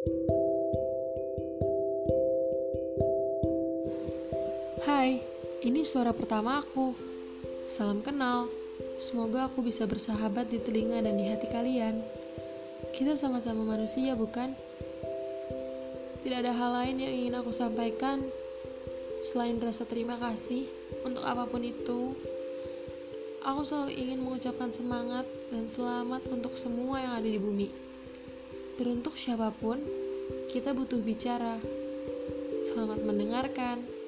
Hai, ini suara pertama aku. Salam kenal. Semoga aku bisa bersahabat di telinga dan di hati kalian. Kita sama-sama manusia, bukan? Tidak ada hal lain yang ingin aku sampaikan selain rasa terima kasih untuk apa pun itu. Aku selalu ingin mengucapkan semangat dan selamat untuk semua yang ada di bumi. Teruntuk siapa pun, kita butuh bicara. Selamat mendengarkan.